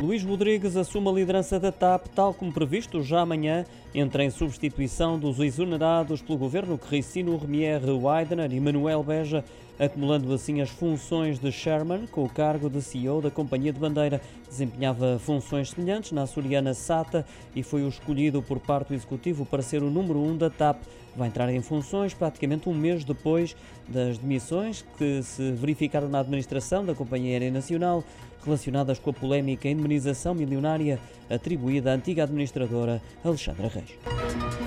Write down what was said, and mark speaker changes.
Speaker 1: Luís Rodrigues assume a liderança da TAP, tal como previsto, já amanhã entra em substituição dos exonerados pelo governo Cristino Remier Weidner e Manuel Beja, acumulando assim as funções de Sherman com o cargo de CEO da Companhia de Bandeira. Desempenhava funções semelhantes na açoriana SATA e foi o escolhido por parte do Executivo para ser o número um da TAP. Vai entrar em funções praticamente um mês depois das demissões que se verificaram na administração da Companhia Aérea Nacional relacionadas com a polémica indemnização milionária atribuída à antiga administradora Alexandra Reis.